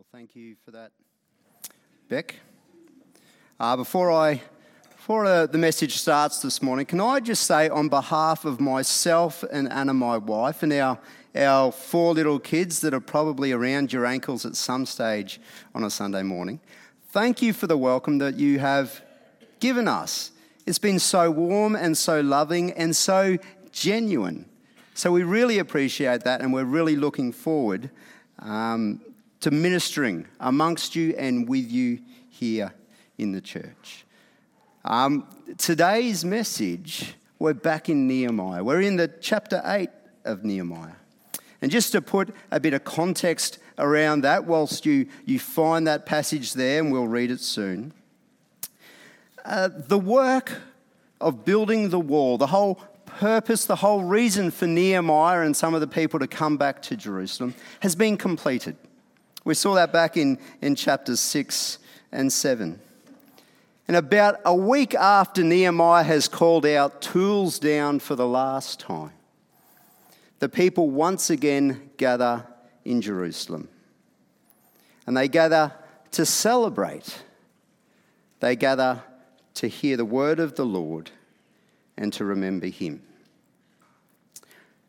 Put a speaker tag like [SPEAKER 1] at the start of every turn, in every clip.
[SPEAKER 1] Well, thank you for that, Beck. Uh, before I, before uh, the message starts this morning, can I just say on behalf of myself and Anna, my wife, and our our four little kids that are probably around your ankles at some stage on a Sunday morning, thank you for the welcome that you have given us. It's been so warm and so loving and so genuine. So we really appreciate that, and we're really looking forward um, to ministering amongst you and with you here in the church. Um, today's message, we're back in Nehemiah. We're in the chapter 8 of Nehemiah. And just to put a bit of context around that, whilst you, you find that passage there, and we'll read it soon, uh, the work of building the wall, the whole purpose, the whole reason for Nehemiah and some of the people to come back to Jerusalem has been completed. We saw that back in, in chapters 6 and 7. And about a week after Nehemiah has called out tools down for the last time, the people once again gather in Jerusalem. And they gather to celebrate, they gather to hear the word of the Lord and to remember him.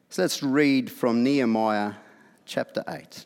[SPEAKER 1] So let's read from Nehemiah chapter 8.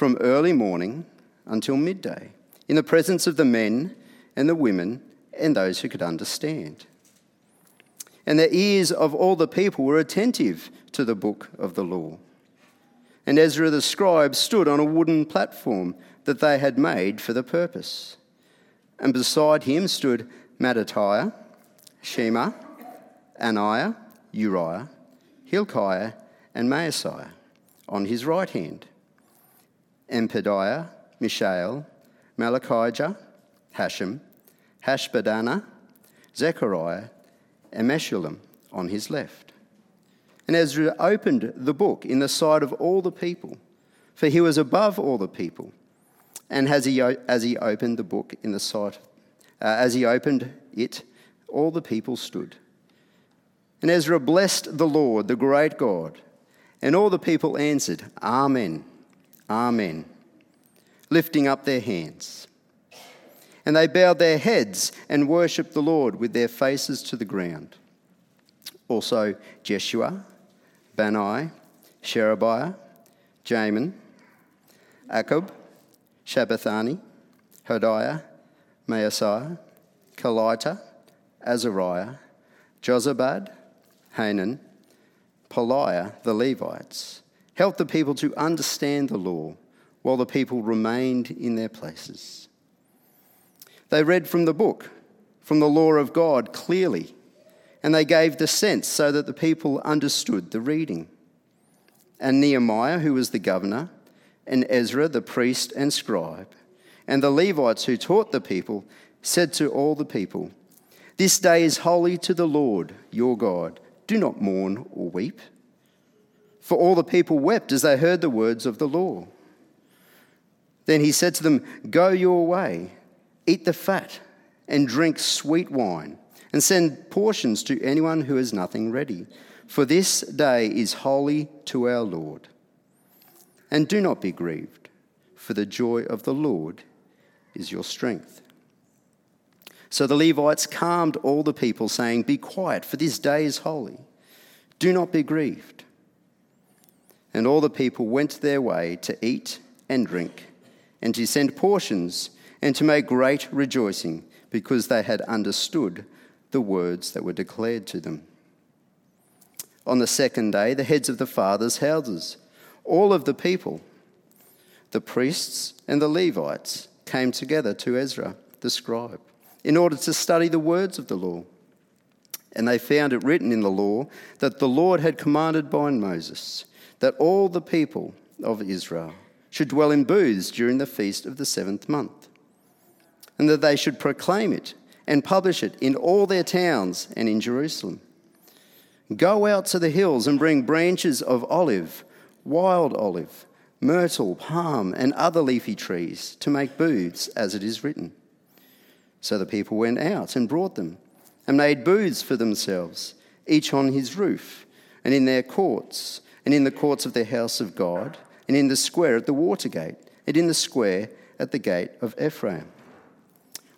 [SPEAKER 1] from early morning until midday, in the presence of the men and the women and those who could understand. And the ears of all the people were attentive to the book of the law. And Ezra the scribe stood on a wooden platform that they had made for the purpose. And beside him stood Mattithiah, Shema, Ananiah, Uriah, Hilkiah, and Maaseiah on his right hand and Pedaiah, Mishael, Malchijah, Hashum, Hashbaddanah, Zechariah, and Meshullam on his left. And Ezra opened the book in the sight of all the people, for he was above all the people. And as he, as he opened the book in the sight, uh, as he opened it, all the people stood. And Ezra blessed the Lord, the great God. And all the people answered, Amen. Amen, lifting up their hands. And they bowed their heads and worshipped the Lord with their faces to the ground. Also, Jeshua, Bani, Sherebiah, Jamin, Akkub, Shabbethani, Hodiah, Maaseiah, Kelita, Azariah, Jozabad, Hanan, Pelaiah, the Levites, helped the people to understand the law while the people remained in their places. They read from the book, from the law of God clearly, and they gave the sense so that the people understood the reading. And Nehemiah, who was the governor, and Ezra, the priest and scribe, and the Levites who taught the people, said to all the people, This day is holy to the Lord your God. Do not mourn or weep. For all the people wept as they heard the words of the law. Then he said to them, Go your way, eat the fat, and drink sweet wine, and send portions to anyone who has nothing ready. For this day is holy to our Lord. And do not be grieved, for the joy of the Lord is your strength. So the Levites calmed all the people, saying, Be quiet, for this day is holy. Do not be grieved. And all the people went their way to eat and drink, and to send portions, and to make great rejoicing, because they had understood the words that were declared to them. On the second day, the heads of the fathers' houses, all of the people, the priests and the Levites, came together to Ezra, the scribe, in order to study the words of the law. And they found it written in the law that the Lord had commanded by Moses that all the people of Israel should dwell in booths during the feast of the seventh month, and that they should proclaim it and publish it in all their towns and in Jerusalem. Go out to the hills and bring branches of olive, wild olive, myrtle, palm, and other leafy trees to make booths, as it is written. So the people went out and brought them, and made booths for themselves, each on his roof, and in their courts, and in the courts of the house of God, and in the square at the water gate, and in the square at the gate of Ephraim.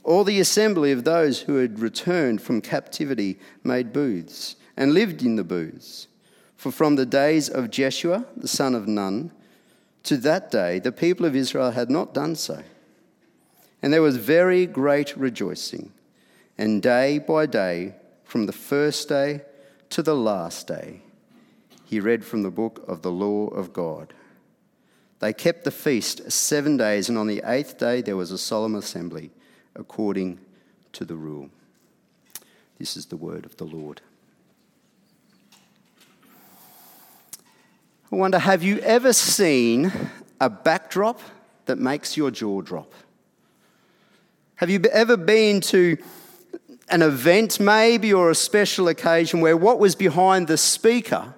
[SPEAKER 1] All the assembly of those who had returned from captivity made booths and lived in the booths. For from the days of Jeshua, the son of Nun, to that day, the people of Israel had not done so. And there was very great rejoicing. And day by day, from the first day to the last day, he read from the book of the law of God. They kept the feast seven days, and on the eighth day there was a solemn assembly according to the rule. This is the word of the Lord. I wonder have you ever seen a backdrop that makes your jaw drop? Have you ever been to an event, maybe, or a special occasion where what was behind the speaker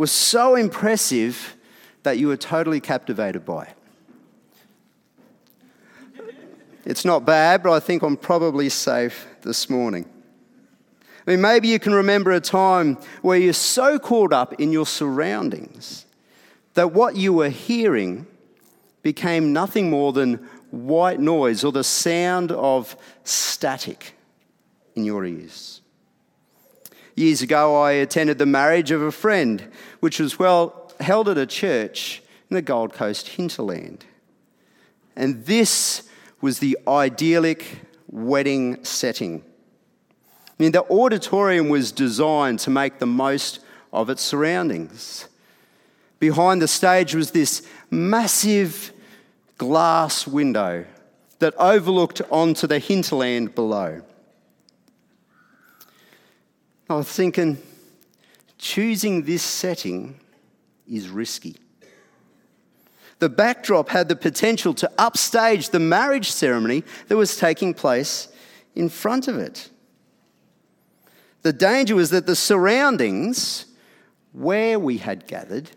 [SPEAKER 1] was so impressive that you were totally captivated by it? It's not bad, but I think I'm probably safe this morning. I mean, maybe you can remember a time where you're so caught up in your surroundings that what you were hearing became nothing more than white noise or the sound of static in your ears. Years ago, I attended the marriage of a friend, which was well held at a church in the Gold Coast hinterland. And this was the idyllic wedding setting I mean, the auditorium was designed to make the most of its surroundings. Behind the stage was this massive glass window that overlooked onto the hinterland below. I was thinking, choosing this setting is risky. The backdrop had the potential to upstage the marriage ceremony that was taking place in front of it. The danger was that the surroundings where we had gathered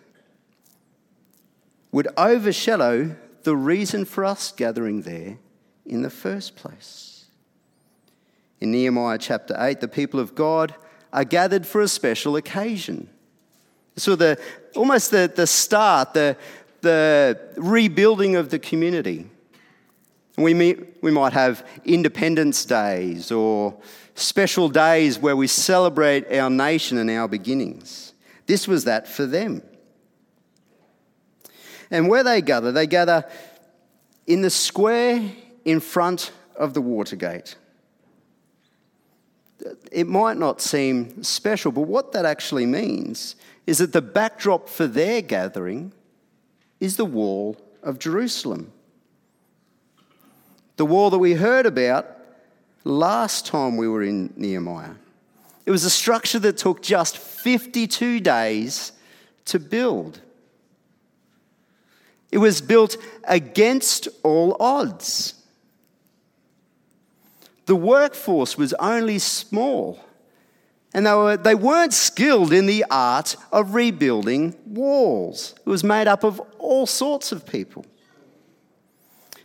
[SPEAKER 1] would overshadow the reason for us gathering there in the first place. In Nehemiah chapter 8, the people of God are gathered for a special occasion. So, the, almost the, the start, the, the rebuilding of the community. We, we might have Independence Days or special days where we celebrate our nation and our beginnings. This was that for them. And where they gather, they gather in the square in front of the Watergate. It might not seem special, but what that actually means is that the backdrop for their gathering is the wall of Jerusalem. The wall that we heard about last time we were in Nehemiah. It was a structure that took just 52 days to build. It was built against all odds. The workforce was only small, and they, were, they weren't skilled in the art of rebuilding walls. It was made up of all sorts of people.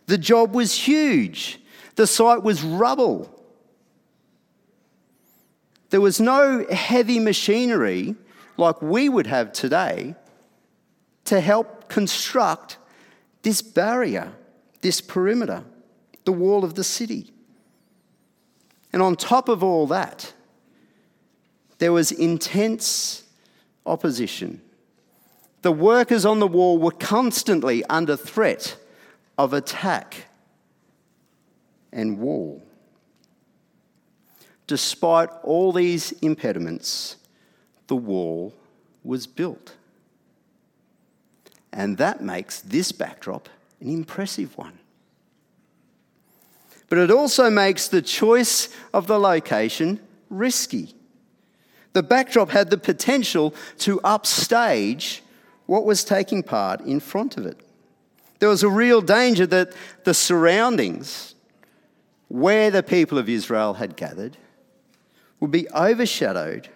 [SPEAKER 1] The job was huge. The site was rubble. There was no heavy machinery like we would have today to help construct this barrier, this perimeter, the wall of the city. And on top of all that, there was intense opposition. The workers on the wall were constantly under threat of attack and wall. Despite all these impediments, the wall was built. And that makes this backdrop an impressive one. But it also makes the choice of the location risky. The backdrop had the potential to upstage what was taking part in front of it. There was a real danger that the surroundings, where the people of Israel had gathered, would be overshadowed,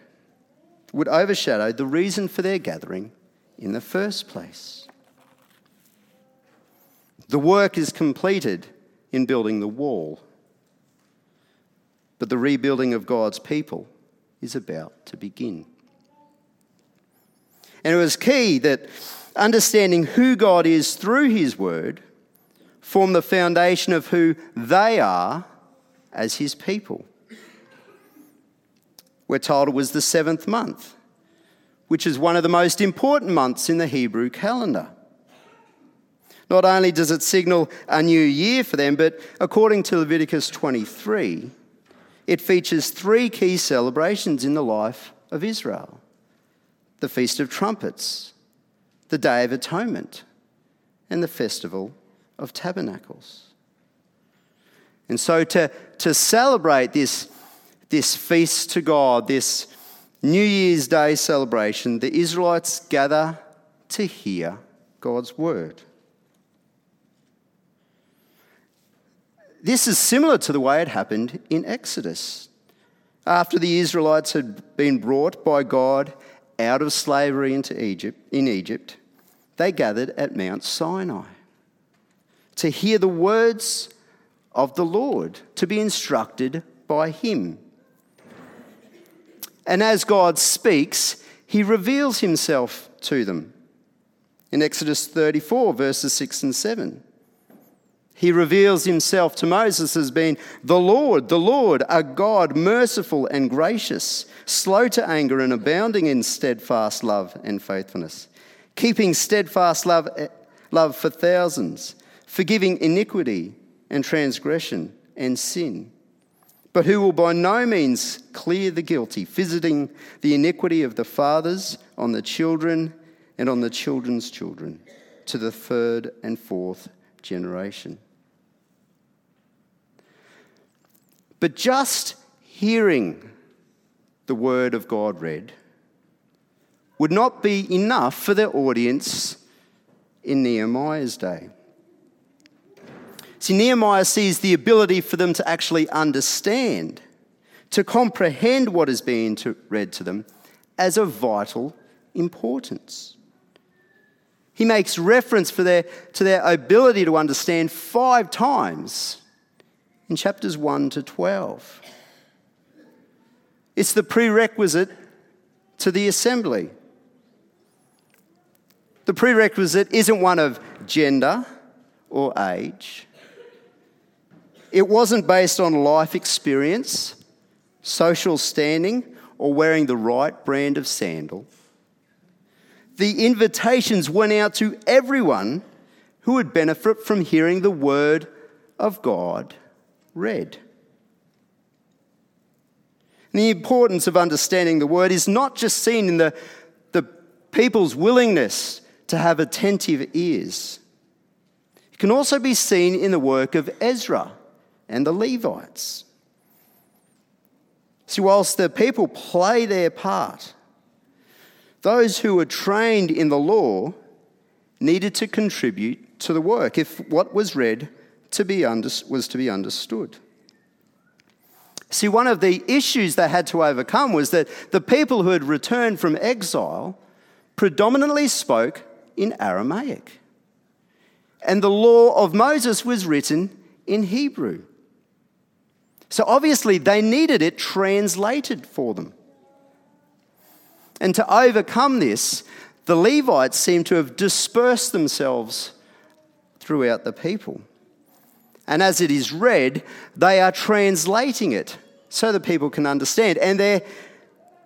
[SPEAKER 1] would overshadow the reason for their gathering in the first place. The work is completed in building the wall, but the rebuilding of God's people is about to begin. And it was key that understanding who God is through His Word form the foundation of who they are as His people. We're told it was the seventh month, which is one of the most important months in the Hebrew calendar. Not only does it signal a new year for them, but according to Leviticus 23, it features three key celebrations in the life of Israel the Feast of Trumpets, the Day of Atonement, and the Festival of Tabernacles. And so, to, to celebrate this, this feast to God, this New Year's Day celebration, the Israelites gather to hear God's word. This is similar to the way it happened in Exodus. After the Israelites had been brought by God out of slavery into Egypt, in Egypt, they gathered at Mount Sinai to hear the words of the Lord, to be instructed by Him. And as God speaks, He reveals Himself to them. In Exodus 34, verses 6 and 7. He reveals himself to Moses as being the Lord, the Lord, a God merciful and gracious, slow to anger and abounding in steadfast love and faithfulness, keeping steadfast love, love for thousands, forgiving iniquity and transgression and sin, but who will by no means clear the guilty, visiting the iniquity of the fathers on the children and on the children's children to the third and fourth generation. But just hearing the word of God read would not be enough for their audience in Nehemiah's day. See, Nehemiah sees the ability for them to actually understand, to comprehend what is being read to them as of vital importance. He makes reference for their, to their ability to understand five times in chapters 1 to 12. It's the prerequisite to the assembly. The prerequisite isn't one of gender or age. It wasn't based on life experience, social standing, or wearing the right brand of sandal. The invitations went out to everyone who would benefit from hearing the word of God read. And the importance of understanding the word is not just seen in the, the people's willingness to have attentive ears. It can also be seen in the work of Ezra and the Levites. See, whilst the people play their part, those who were trained in the law needed to contribute to the work if what was read to be under, was to be understood. See, one of the issues they had to overcome was that the people who had returned from exile predominantly spoke in Aramaic. And the law of Moses was written in Hebrew. So obviously, they needed it translated for them. And to overcome this, the Levites seem to have dispersed themselves throughout the people. And as it is read, they are translating it so that people can understand. And they're,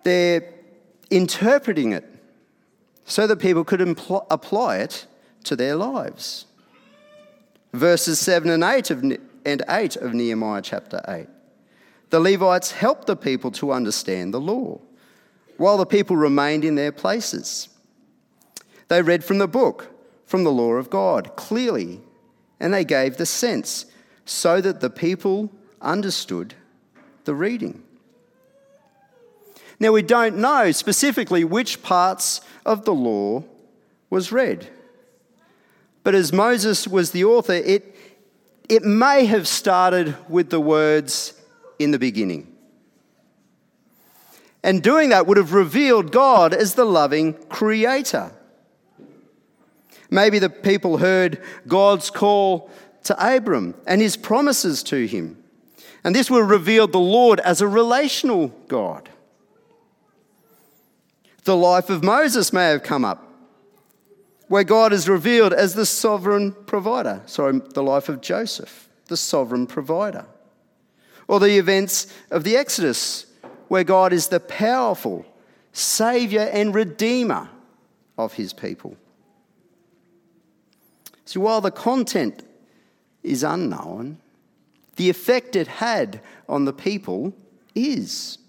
[SPEAKER 1] they're interpreting it so that people could impl- apply it to their lives. Verses 7 and 8 of, and 8 of Nehemiah chapter 8. The Levites helped the people to understand the law while the people remained in their places. They read from the book, from the law of God, clearly and they gave the sense so that the people understood the reading. Now, we don't know specifically which parts of the law was read. But as Moses was the author, it, it may have started with the words, in the beginning. And doing that would have revealed God as the loving creator. Maybe the people heard God's call to Abram and his promises to him. And this will reveal the Lord as a relational God. The life of Moses may have come up, where God is revealed as the sovereign provider. Sorry, the life of Joseph, the sovereign provider. Or the events of the Exodus, where God is the powerful Saviour and Redeemer of his people. See, while the content is unknown, the effect it had on the people is.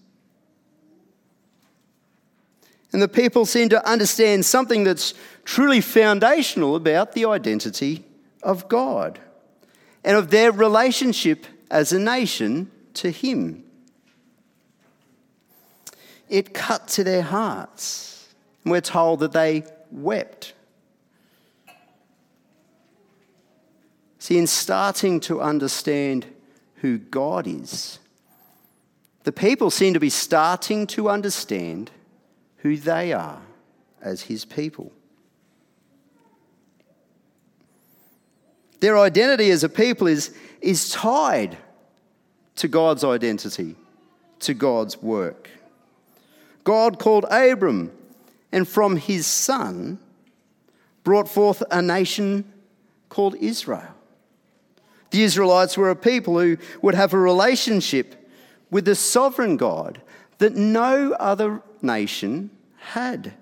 [SPEAKER 1] And the people seem to understand something that's truly foundational about the identity of God and of their relationship as a nation to Him. It cut to their hearts. We're told that they wept. See, in starting to understand who God is, the people seem to be starting to understand who they are as his people. Their identity as a people is, is tied to God's identity, to God's work. God called Abram, and from his son brought forth a nation called Israel. The Israelites were a people who would have a relationship with the sovereign God that no other nation had.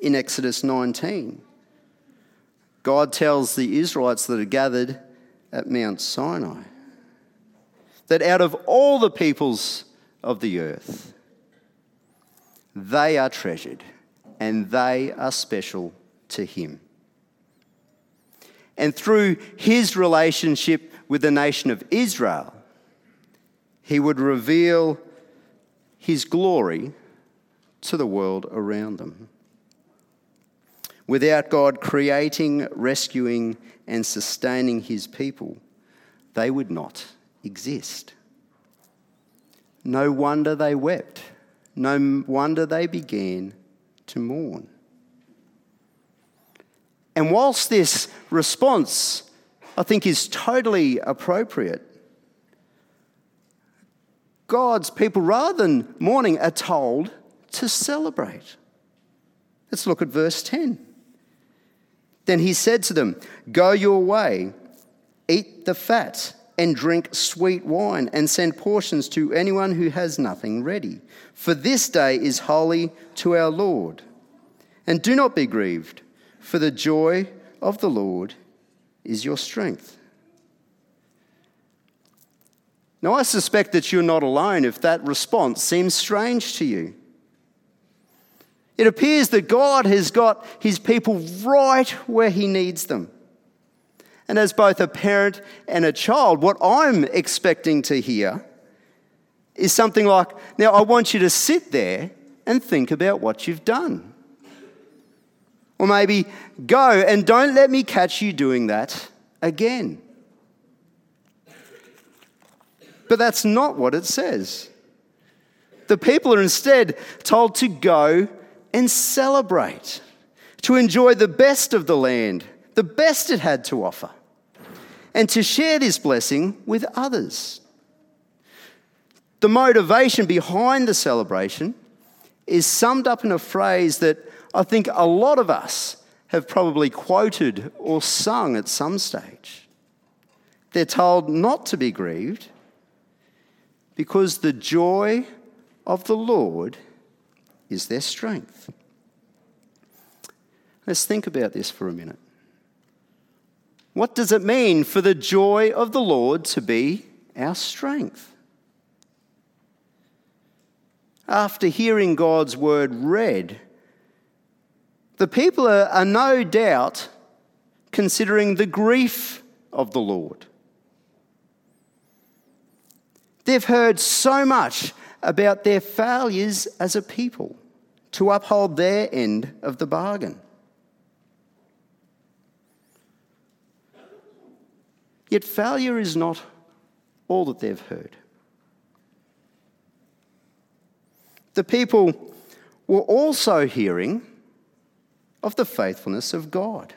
[SPEAKER 1] In Exodus 19, God tells the Israelites that are gathered at Mount Sinai that out of all the peoples of the earth, they are treasured and they are special to Him. And through His relationship with the nation of Israel, He would reveal his glory to the world around them. Without God creating, rescuing, and sustaining his people, they would not exist. No wonder they wept. No wonder they began to mourn. And whilst this response, I think, is totally appropriate, God's people, rather than mourning, are told to celebrate. Let's look at verse 10. Then he said to them, Go your way, eat the fat, and drink sweet wine, and send portions to anyone who has nothing ready. For this day is holy to our Lord. And do not be grieved, for the joy of the Lord is your strength. Now, I suspect that you're not alone if that response seems strange to you. It appears that God has got his people right where he needs them. And as both a parent and a child, what I'm expecting to hear is something like, Now, I want you to sit there and think about what you've done. Or maybe, Go and don't let me catch you doing that again. But that's not what it says. The people are instead told to go and celebrate, to enjoy the best of the land, the best it had to offer, and to share this blessing with others. The motivation behind the celebration is summed up in a phrase that I think a lot of us have probably quoted or sung at some stage. They're told not to be grieved because the joy of the Lord is their strength. Let's think about this for a minute. What does it mean for the joy of the Lord to be our strength? After hearing God's word read, the people are, are no doubt considering the grief of the Lord. They've heard so much about their failures as a people. to uphold their end of the bargain. Yet failure is not all that they've heard. The people were also hearing of the faithfulness of God.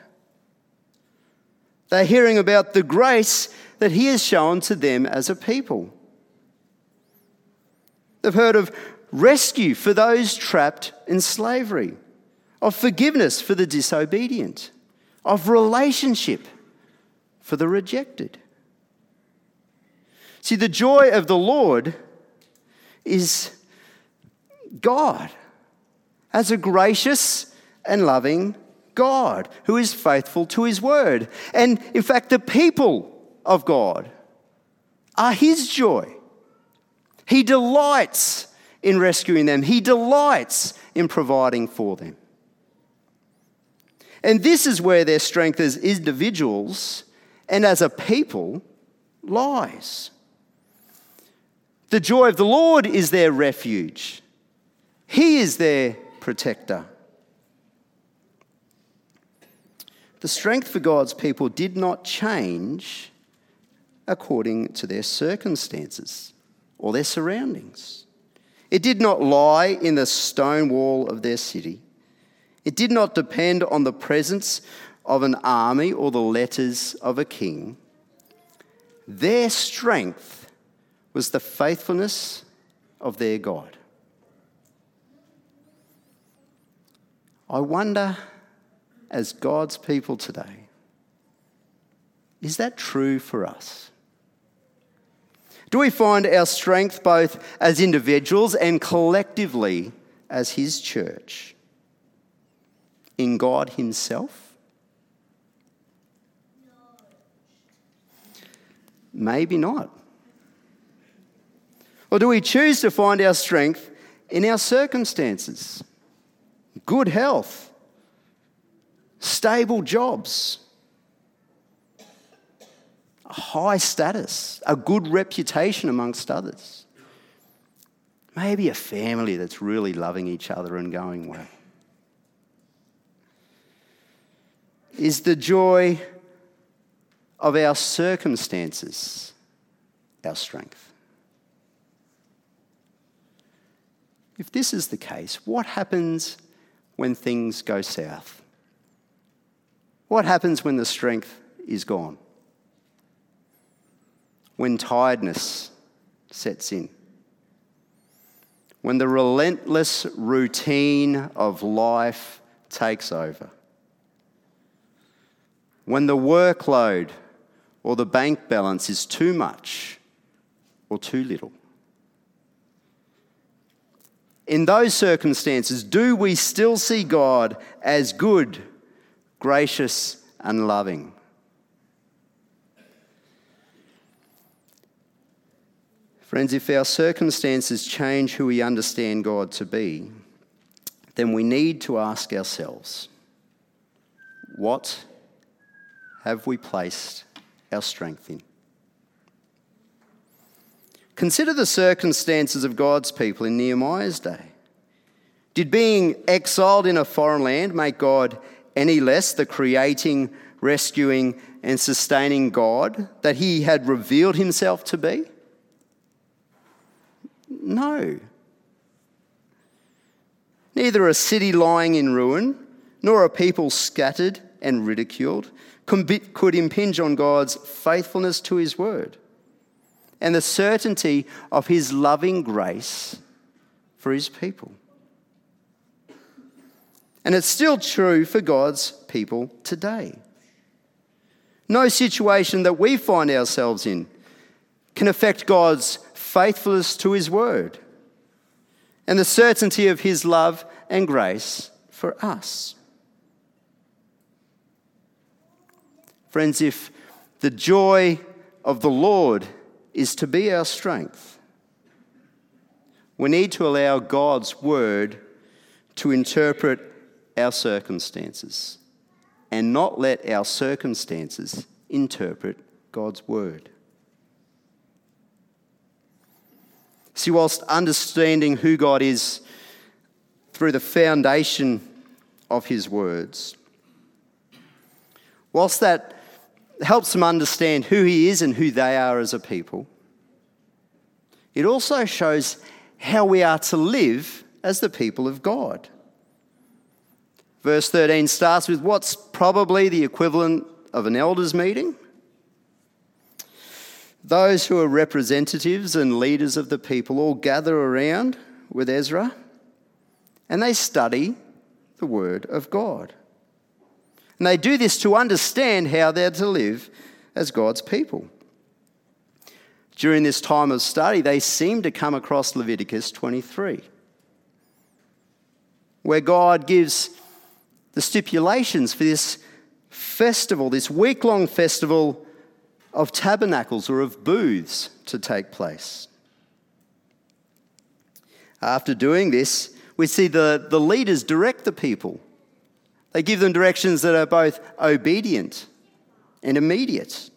[SPEAKER 1] They're hearing about the grace that He has shown to them as a people. They've heard of rescue for those trapped in slavery, of forgiveness for the disobedient, of relationship for the rejected. See, the joy of the Lord is God as a gracious and loving God who is faithful to his word. And in fact, the people of God are his joy. He delights in rescuing them, he delights in providing for them. And this is where their strength as individuals and as a people lies. The joy of the Lord is their refuge, He is their protector. The strength for God's people did not change according to their circumstances or their surroundings. It did not lie in the stone wall of their city. It did not depend on the presence of an army or the letters of a king. Their strength was the faithfulness of their God. I wonder, as God's people today, is that true for us? Do we find our strength both as individuals and collectively as His church in God Himself? Maybe not. Or do we choose to find our strength in our circumstances? Good health, stable jobs, a high status, a good reputation amongst others. Maybe a family that's really loving each other and going well. Is the joy of our circumstances our strength? If this is the case, what happens when things go south? What happens when the strength is gone? When tiredness sets in? When the relentless routine of life takes over? When the workload or the bank balance is too much or too little. In those circumstances, do we still see God as good, gracious, and loving? Friends, if our circumstances change who we understand God to be, then we need to ask ourselves what have we placed our strength in. Consider the circumstances of God's people in Nehemiah's day. Did being exiled in a foreign land make God any less the creating, rescuing, and sustaining God that he had revealed himself to be? No. Neither a city lying in ruin, nor a people scattered and ridiculed could impinge on God's faithfulness to his word and the certainty of his loving grace for his people. And it's still true for God's people today. No situation that we find ourselves in can affect God's faithfulness to his word and the certainty of his love and grace for us. Friends, if the joy of the Lord is to be our strength, we need to allow God's word to interpret our circumstances and not let our circumstances interpret God's word. See, whilst understanding who God is through the foundation of his words. Whilst that helps them understand who he is and who they are as a people, it also shows how we are to live as the people of God. Verse 13 starts with what's probably the equivalent of an elders' meeting. Those who are representatives and leaders of the people all gather around with Ezra and they study the Word of God. And they do this to understand how they're to live as God's people. During this time of study, they seem to come across Leviticus 23, where God gives the stipulations for this festival, this week long festival of tabernacles or of booths to take place. After doing this, we see the, the leaders direct the people. They give them directions that are both obedient and immediate.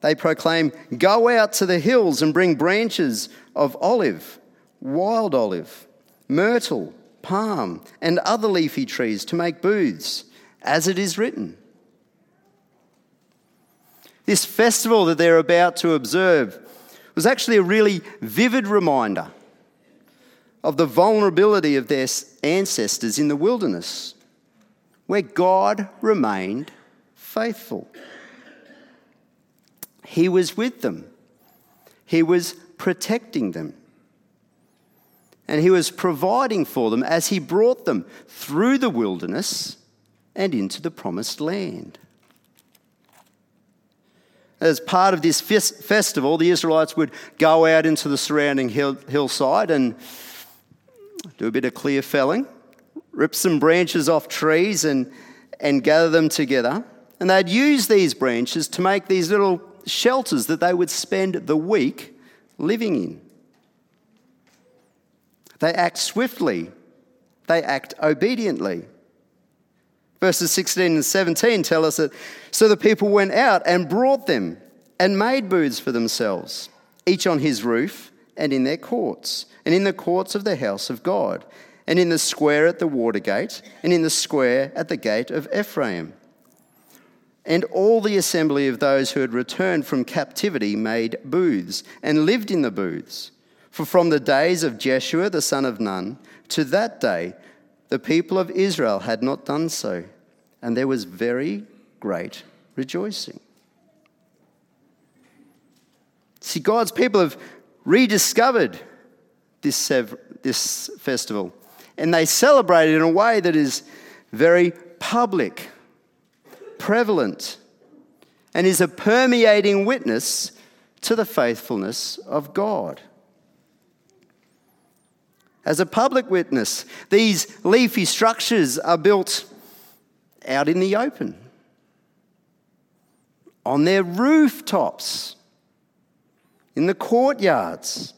[SPEAKER 1] They proclaim, Go out to the hills and bring branches of olive, wild olive, myrtle, palm, and other leafy trees to make booths, as it is written. This festival that they're about to observe was actually a really vivid reminder of the vulnerability of their ancestors in the wilderness, where God remained faithful. He was with them, He was protecting them, and He was providing for them as He brought them through the wilderness and into the promised land. As part of this festival, the Israelites would go out into the surrounding hill, hillside and do a bit of clear felling, rip some branches off trees and, and gather them together. And they'd use these branches to make these little shelters that they would spend the week living in. They act swiftly, they act obediently. Verses 16 and 17 tell us that so the people went out and brought them and made booths for themselves, each on his roof and in their courts, and in the courts of the house of God, and in the square at the water gate, and in the square at the gate of Ephraim. And all the assembly of those who had returned from captivity made booths and lived in the booths. For from the days of Jeshua the son of Nun to that day, the people of Israel had not done so, and there was very great rejoicing. See, God's people have rediscovered this, this festival, and they celebrate it in a way that is very public, prevalent, and is a permeating witness to the faithfulness of God. As a public witness, these leafy structures are built out in the open, on their rooftops, in the courtyards,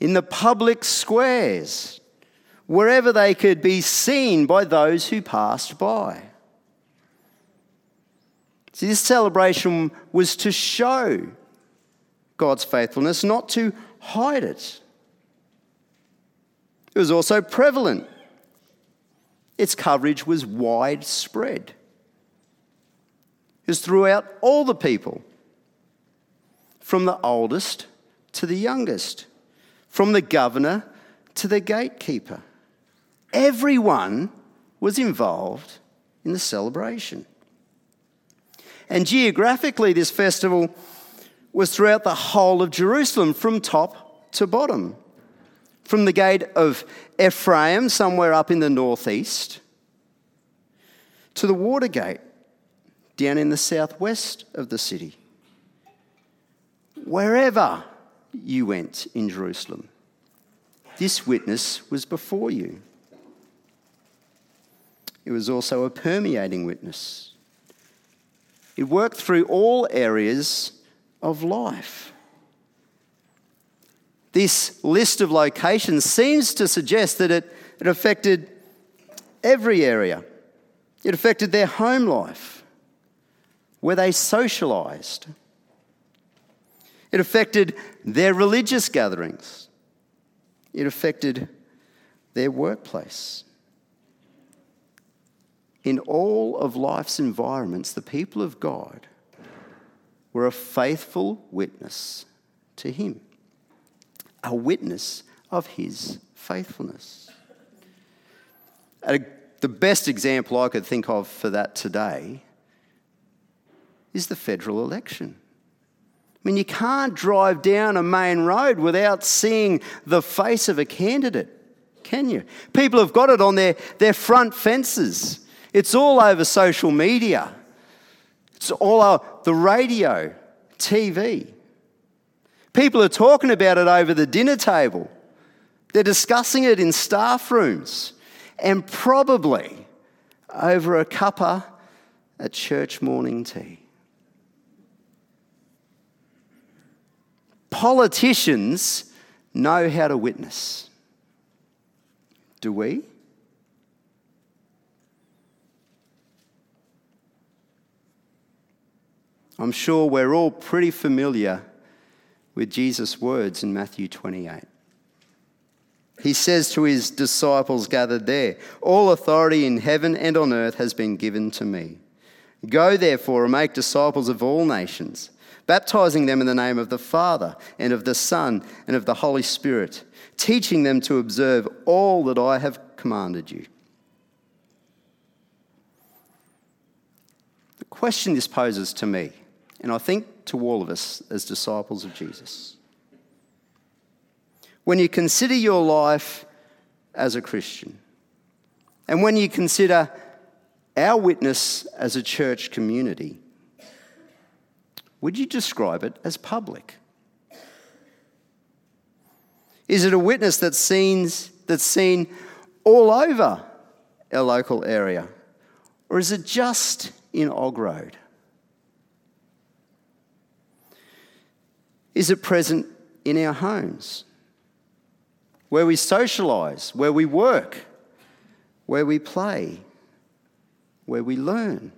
[SPEAKER 1] in the public squares, wherever they could be seen by those who passed by. See, this celebration was to show God's faithfulness, not to hide it. It was also prevalent. Its coverage was widespread. It was throughout all the people, from the oldest to the youngest, from the governor to the gatekeeper. Everyone was involved in the celebration. And geographically, this festival was throughout the whole of Jerusalem, from top to bottom from the gate of Ephraim, somewhere up in the northeast, to the water gate down in the southwest of the city. Wherever you went in Jerusalem, this witness was before you. It was also a permeating witness. It worked through all areas of life. This list of locations seems to suggest that it, it affected every area. It affected their home life, where they socialised. It affected their religious gatherings. It affected their workplace. In all of life's environments, the people of God were a faithful witness to Him, a witness of His faithfulness. the best example I could think of for that today is the federal election. I mean, you can't drive down a main road without seeing the face of a candidate, can you? People have got it on their, their front fences. It's all over social media. It's all over the radio, TV. People are talking about it over the dinner table. They're discussing it in staff rooms and probably over a cuppa at church morning tea. Politicians know how to witness. Do we? I'm sure we're all pretty familiar with Jesus' words in Matthew 28. He says to his disciples gathered there, All authority in heaven and on earth has been given to me. Go therefore and make disciples of all nations baptizing them in the name of the Father and of the Son and of the Holy Spirit, teaching them to observe all that I have commanded you. The question this poses to me, and I think to all of us as disciples of Jesus. When you consider your life as a Christian, and when you consider our witness as a church community, would you describe it as public? Is it a witness that's seen, that's seen all over our local area? Or is it just in Og Road? Is it present in our homes? Where we socialise, where we work, where we play, where we learn?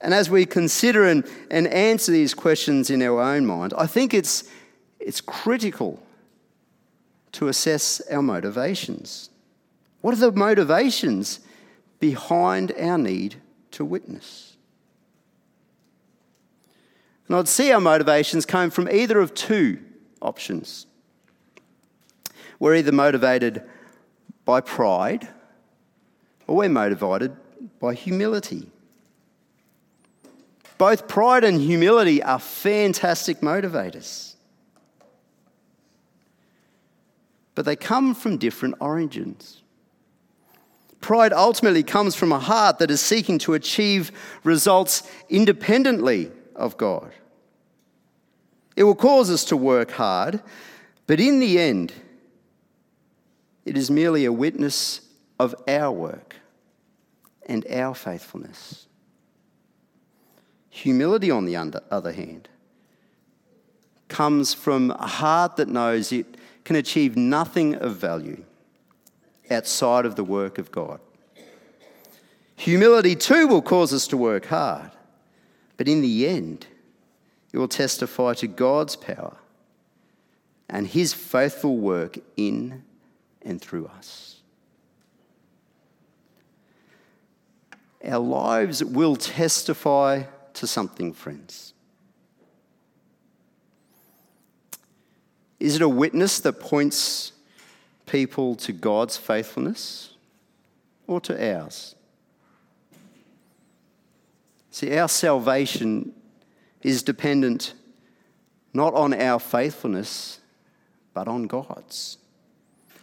[SPEAKER 1] And as we consider and, and answer these questions in our own mind, I think it's, it's critical to assess our motivations. What are the motivations behind our need to witness? And I'd see our motivations come from either of two options. We're either motivated by pride or we're motivated by humility. Both pride and humility are fantastic motivators. But they come from different origins. Pride ultimately comes from a heart that is seeking to achieve results independently of God. It will cause us to work hard, but in the end, it is merely a witness of our work and our faithfulness. Humility, on the other hand, comes from a heart that knows it can achieve nothing of value outside of the work of God. Humility, too, will cause us to work hard, but in the end, it will testify to God's power and His faithful work in and through us. Our lives will testify to something, friends? Is it a witness that points people to God's faithfulness or to ours? See, our salvation is dependent not on our faithfulness, but on God's.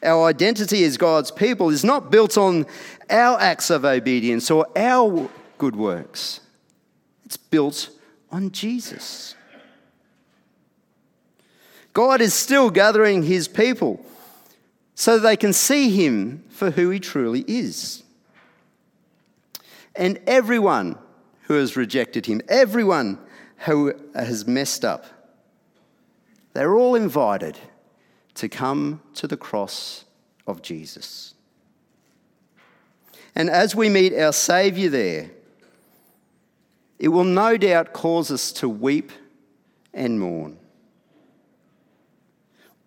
[SPEAKER 1] Our identity as God's people is not built on our acts of obedience or our good works. It's built on Jesus. God is still gathering his people so they can see him for who he truly is. And everyone who has rejected him, everyone who has messed up, they're all invited to come to the cross of Jesus. And as we meet our Saviour there, it will no doubt cause us to weep and mourn.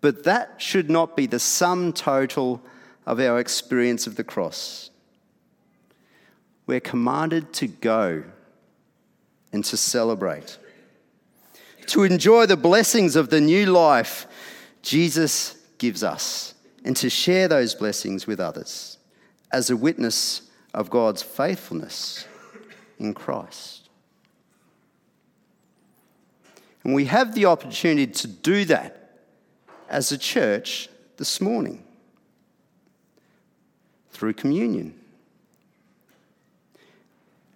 [SPEAKER 1] But that should not be the sum total of our experience of the cross. We're commanded to go and to celebrate, to enjoy the blessings of the new life Jesus gives us, and to share those blessings with others as a witness of God's faithfulness in Christ. And we have the opportunity to do that as a church this morning through communion.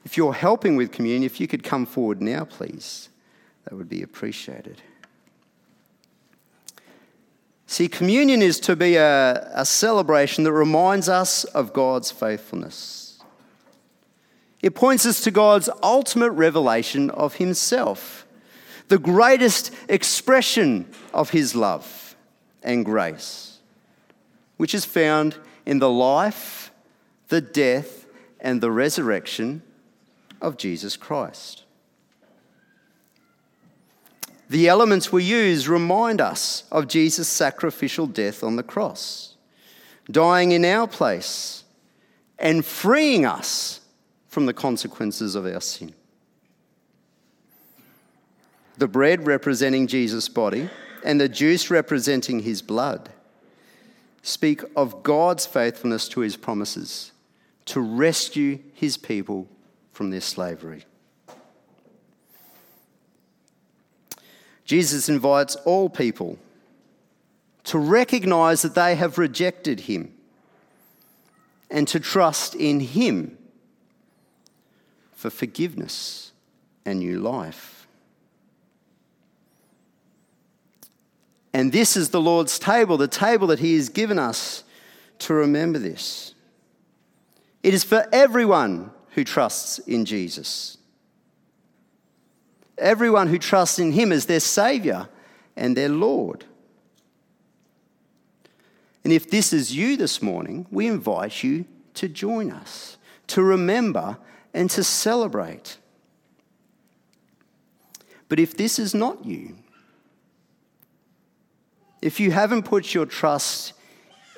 [SPEAKER 1] If you're helping with communion, if you could come forward now, please, that would be appreciated. See, communion is to be a, a celebration that reminds us of God's faithfulness. It points us to God's ultimate revelation of Himself, the greatest expression of His love and grace, which is found in the life, the death, and the resurrection of Jesus Christ. The elements we use remind us of Jesus' sacrificial death on the cross, dying in our place and freeing us from the consequences of our sin. The bread representing Jesus' body and the juice representing his blood speak of God's faithfulness to his promises to rescue his people from their slavery. Jesus invites all people to recognize that they have rejected him and to trust in him for forgiveness and new life. And this is the Lord's table, the table that he has given us to remember this. It is for everyone who trusts in Jesus. Everyone who trusts in Him as their Saviour and their Lord. And if this is you this morning, we invite you to join us, to remember and to celebrate. But if this is not you, if you haven't put your trust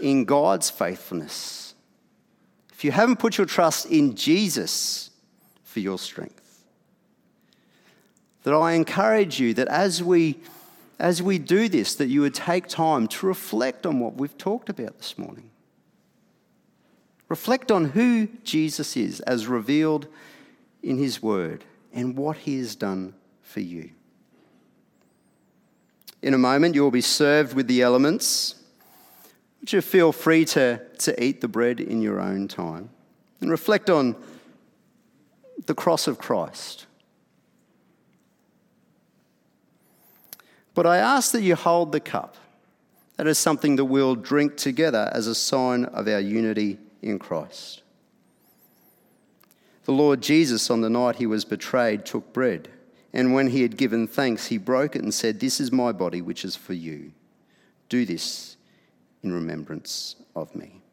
[SPEAKER 1] in God's faithfulness, if you haven't put your trust in Jesus for your strength, that I encourage you that as we as we do this, that you would take time to reflect on what we've talked about this morning. Reflect on who Jesus is as revealed in his word and what he has done for you. In a moment, you will be served with the elements would you feel free to, to eat the bread in your own time and reflect on the cross of Christ? But I ask that you hold the cup. That is something that we'll drink together as a sign of our unity in Christ. The Lord Jesus, on the night he was betrayed, took bread, and when he had given thanks, he broke it and said, This is my body, which is for you. Do this in remembrance of me.